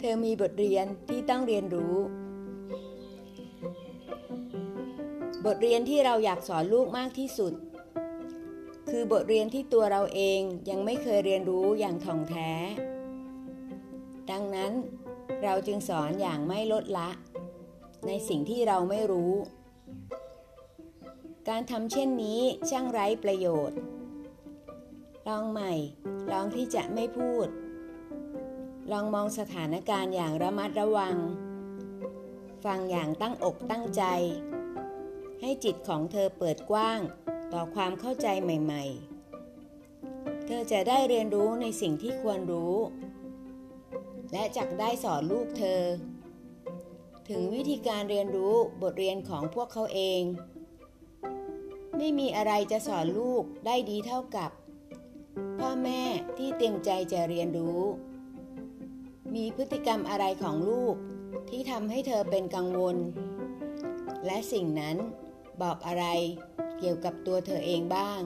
เธอมีบทเรียนที่ต้องเรียนรู้ บทเรียนที่เราอยากสอนลูกมากที่สุด คือบทเรียนที่ตัวเราเองยังไม่เคยเรียนรู้อย่างถ่องแท้ ดังนั้นเราจึงสอนอย่างไม่ลดละ ในสิ่งที่เราไม่รู้ การทำเช่นนี้ช่างไร้ประโยชน์ ลองใหม่ ลองที่จะไม่พูด ลองมองสถานการณ์อย่างระมัดระวัง ฟังอย่างตั้งอกตั้งใจ ให้จิตของเธอเปิดกว้างต่อความเข้าใจใหม่ ๆ เธอจะได้เรียนรู้ในสิ่งที่ควรรู้ และจักได้สอนลูกเธอ ถึงวิธีการเรียนรู้บทเรียนของพวกเขาเอง ไม่มีอะไรจะสอนลูกได้ดีเท่ากับ พ่อแม่ที่เต็มใจจะเรียนรู้ มีพฤติกรรมอะไรของลูกที่ทำให้เธอเป็นกังวล และสิ่งนั้นบอกอะไรเกี่ยวกับตัวเธอเองบ้าง